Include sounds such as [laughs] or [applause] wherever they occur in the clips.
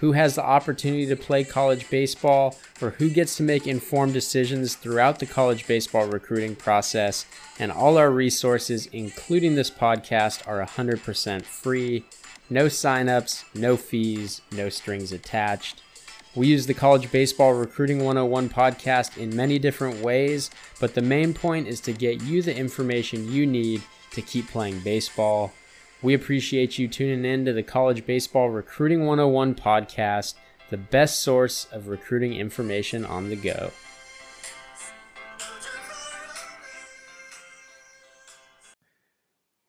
who has the opportunity to play college baseball, or who gets to make informed decisions throughout the college baseball recruiting process. And all our resources, including this podcast, are 100% free. No signups, no fees, no strings attached. We use the College Baseball Recruiting 101 podcast in many different ways, but the main point is to get you the information you need to keep playing baseball. We appreciate you tuning in to the College Baseball Recruiting 101 podcast, the best source of recruiting information on the go.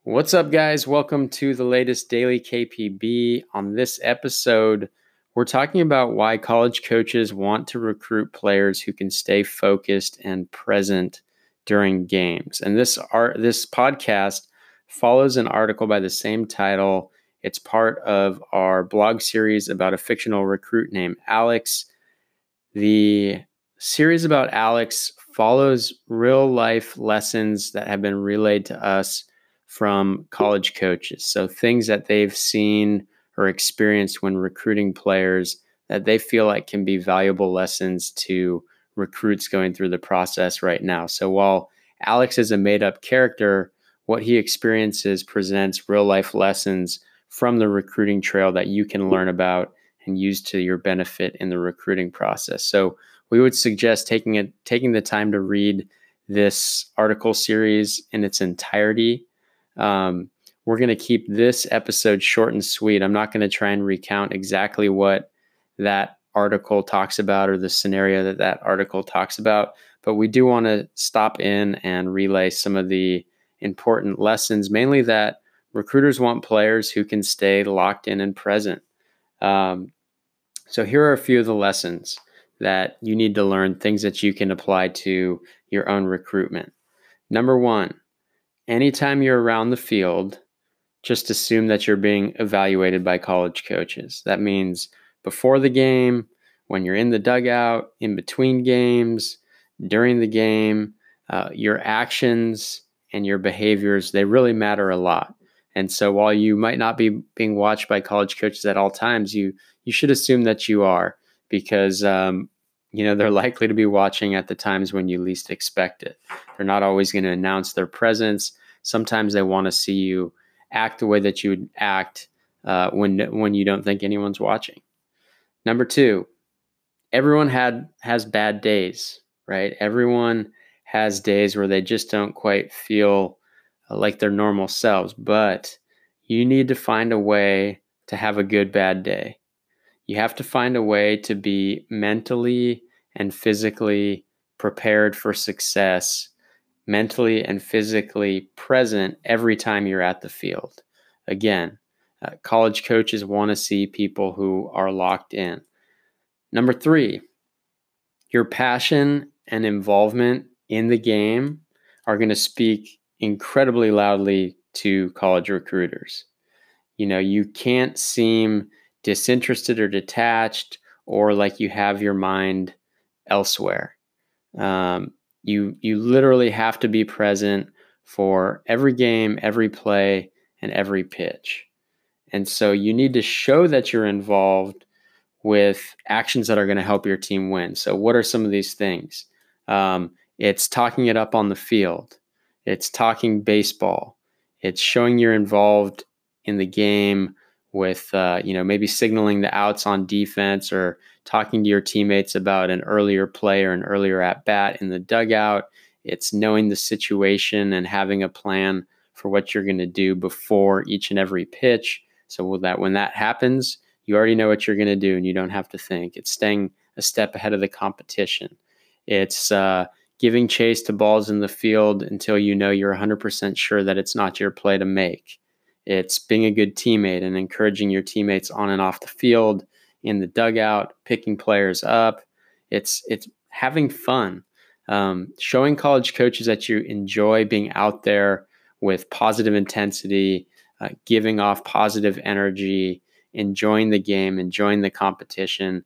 What's up, guys? Welcome to the latest Daily KPB. On this episode, we're talking about why college coaches want to recruit players who can stay focused and present during games. And this art, this podcast follows an article by the same title. It's part of our blog series about a fictional recruit named Alex. The series about Alex follows real life lessons that have been relayed to us from college coaches. So, things that they've seen or experienced when recruiting players that they feel like can be valuable lessons to recruits going through the process right now. So, while Alex is a made up character, what he experiences presents real life lessons from the recruiting trail that you can learn about and use to your benefit in the recruiting process. So we would suggest taking it taking the time to read this article series in its entirety. Um, we're going to keep this episode short and sweet. I'm not going to try and recount exactly what that article talks about or the scenario that that article talks about, but we do want to stop in and relay some of the important lessons, mainly that recruiters want players who can stay locked in and present. Um, so, here are a few of the lessons that you need to learn, things that you can apply to your own recruitment. Number one, anytime you're around the field, just assume that you're being evaluated by college coaches. That means before the game, when you're in the dugout, in between games, during the game, uh, your actions and your behaviors, they really matter a lot. And so while you might not be being watched by college coaches at all times, you you should assume that you are because um, you know they're [laughs] likely to be watching at the times when you least expect it. They're not always going to announce their presence. Sometimes they want to see you act the way that you would act uh, when when you don't think anyone's watching. Number two, everyone had has bad days, right? Everyone has days where they just don't quite feel uh, like their normal selves, but you need to find a way to have a good bad day. You have to find a way to be mentally and physically prepared for success, mentally and physically present every time you're at the field. Again, uh, college coaches want to see people who are locked in. Number three, your passion and involvement in the game are going to speak incredibly loudly to college recruiters. You know, you can't seem disinterested or detached or like you have your mind elsewhere. Um, you you literally have to be present for every game, every play, and every pitch. And so you need to show that you're involved with actions that are going to help your team win. So, what are some of these things? Um, it's talking it up on the field. It's talking baseball. It's showing you're involved in the game with, uh, you know, maybe signaling the outs on defense or talking to your teammates about an earlier play or an earlier at bat in the dugout. It's knowing the situation and having a plan for what you're going to do before each and every pitch. So that when that happens, you already know what you're going to do and you don't have to think. It's staying a step ahead of the competition. It's uh, giving chase to balls in the field until you know you're 100% sure that it's not your play to make. It's being a good teammate and encouraging your teammates on and off the field, in the dugout, picking players up. It's it's having fun. um, showing college coaches that you enjoy being out there with positive intensity, uh, giving off positive energy, enjoying the game, enjoying the competition.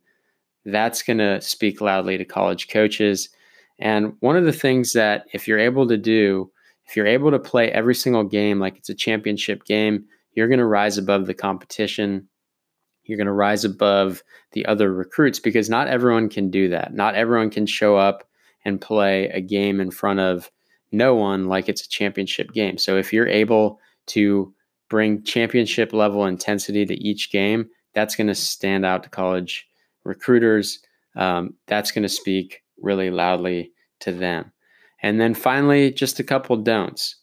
That's going to speak loudly to college coaches. And one of the things that, if you're able to do, if you're able to play every single game like it's a championship game, you're going to rise above the competition. You're going to rise above the other recruits because not everyone can do that. Not everyone can show up and play a game in front of no one like it's a championship game. So if you're able to bring championship level intensity to each game, that's going to stand out to college recruiters. Um, that's going to speak really loudly to them. And then finally, just a couple don'ts.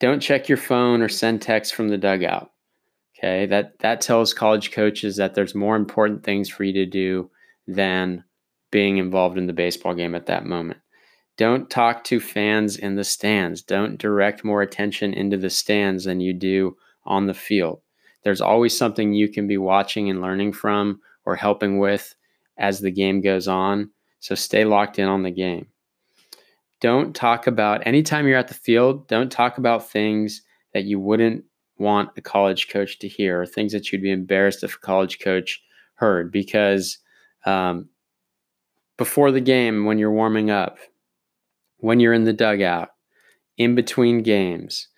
Don't check your phone or send text from the dugout. Okay, that that tells college coaches that there's more important things for you to do than being involved in the baseball game at that moment. Don't talk to fans in the stands. Don't direct more attention into the stands than you do on the field. There's always something you can be watching and learning from or helping with as the game goes on. So stay locked in on the game. Don't talk about, anytime you're at the field, don't talk about things that you wouldn't want a college coach to hear or things that you'd be embarrassed if a college coach heard because um, before the game, when you're warming up, when you're in the dugout, in between games,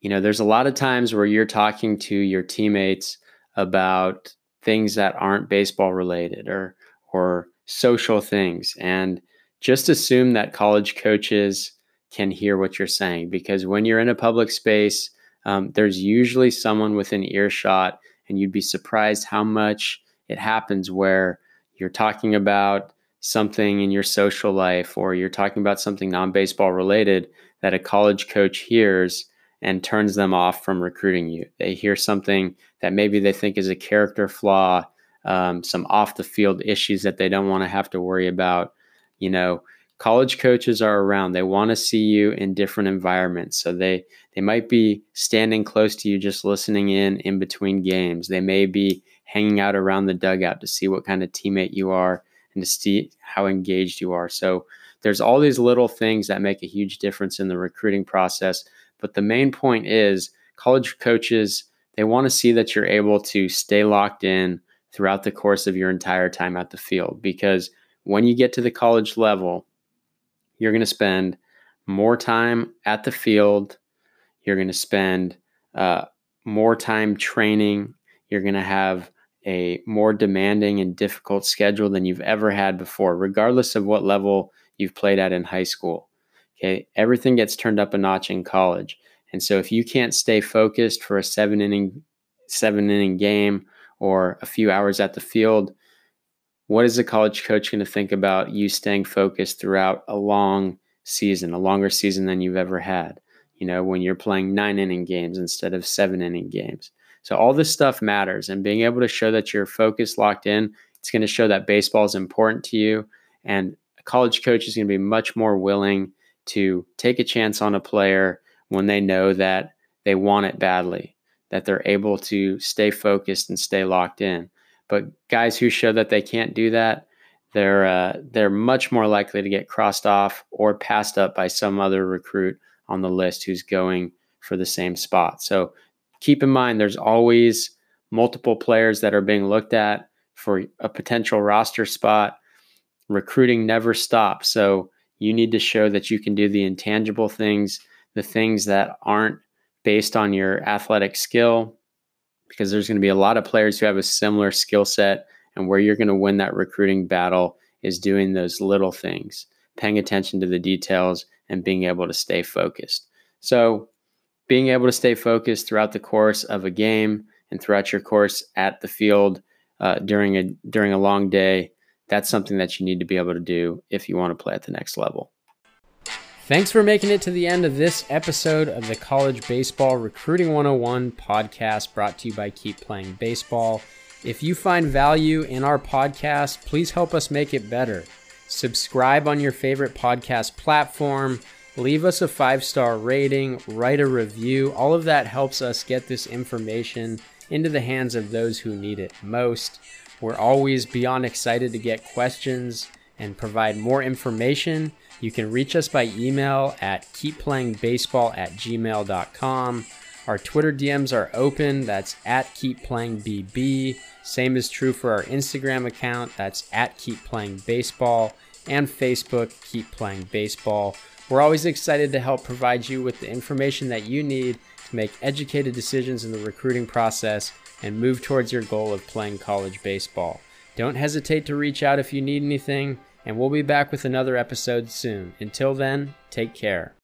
you know, there's a lot of times where you're talking to your teammates about things that aren't baseball related or or social things and just assume that college coaches can hear what you're saying because when you're in a public space um, there's usually someone within earshot and you'd be surprised how much it happens where you're talking about something in your social life or you're talking about something non-baseball related that a college coach hears and turns them off from recruiting you. They hear something that maybe they think is a character flaw, um, some off the field issues that they don't want to have to worry about. You know, college coaches are around. They want to see you in different environments. So they they might be standing close to you, just listening in in between games. They may be hanging out around the dugout to see what kind of teammate you are and to see how engaged you are. So there's all these little things that make a huge difference in the recruiting process but the main point is college coaches, they want to see that you're able to stay locked in throughout the course of your entire time at the field because when you get to the college level, you're going to spend more time at the field. You're going to spend uh, more time training. You're going to have a more demanding and difficult schedule than you've ever had before, regardless of what level you've played at in high school. Okay. Everything gets turned up a notch in college. And so if you can't stay focused for a seven inning, seven inning game or a few hours at the field, what is a college coach going to think about you staying focused throughout a long season, a longer season than you've ever had? You know, when you're playing nine inning games instead of seven inning games. So all this stuff matters, and being able to show that you're focused, locked in, it's going to show that baseball is important to you. And a college coach is going to be much more willing to take a chance on a player when they know that they want it badly, that they're able to stay focused and stay locked in. But guys who show that they can't do that, they're uh, they're much more likely to get crossed off or passed up by some other recruit on the list who's going for the same spot. So keep in mind, there's always multiple players that are being looked at for a potential roster spot. Recruiting never stops. So you need to show that you can do the intangible things, the things that aren't based on your athletic skill, because there's going to be a lot of players who have a similar skill set. And where you're going to win that recruiting battle is doing those little things, paying attention to the details, and being able to stay focused. So, being able to stay focused throughout the course of a game and throughout your course at the field uh, during a during a long day that's something that you need to be able to do if you want to play at the next level. Thanks for making it to the end of this episode of the College Baseball Recruiting 101 podcast brought to you by Keep Playing Baseball. If you find value in our podcast, please help us make it better. Subscribe on your favorite podcast platform, leave us a five star rating, write a review. All of that helps us get this information into the hands of those who need it most. We're always beyond excited to get questions and provide more information You can reach us by email at keepplayingbaseball at gmail.com. Our Twitter DMs are open. That's at keepplayingbb. Same is true for our Instagram account. That's at keepplayingbaseball and Facebook Keep Playing Baseball. We're always excited to help provide you with the information that you need to make educated decisions in the recruiting process and move towards your goal of playing college baseball. Don't hesitate to reach out if you need anything, and we'll be back with another episode soon. Until then, take care.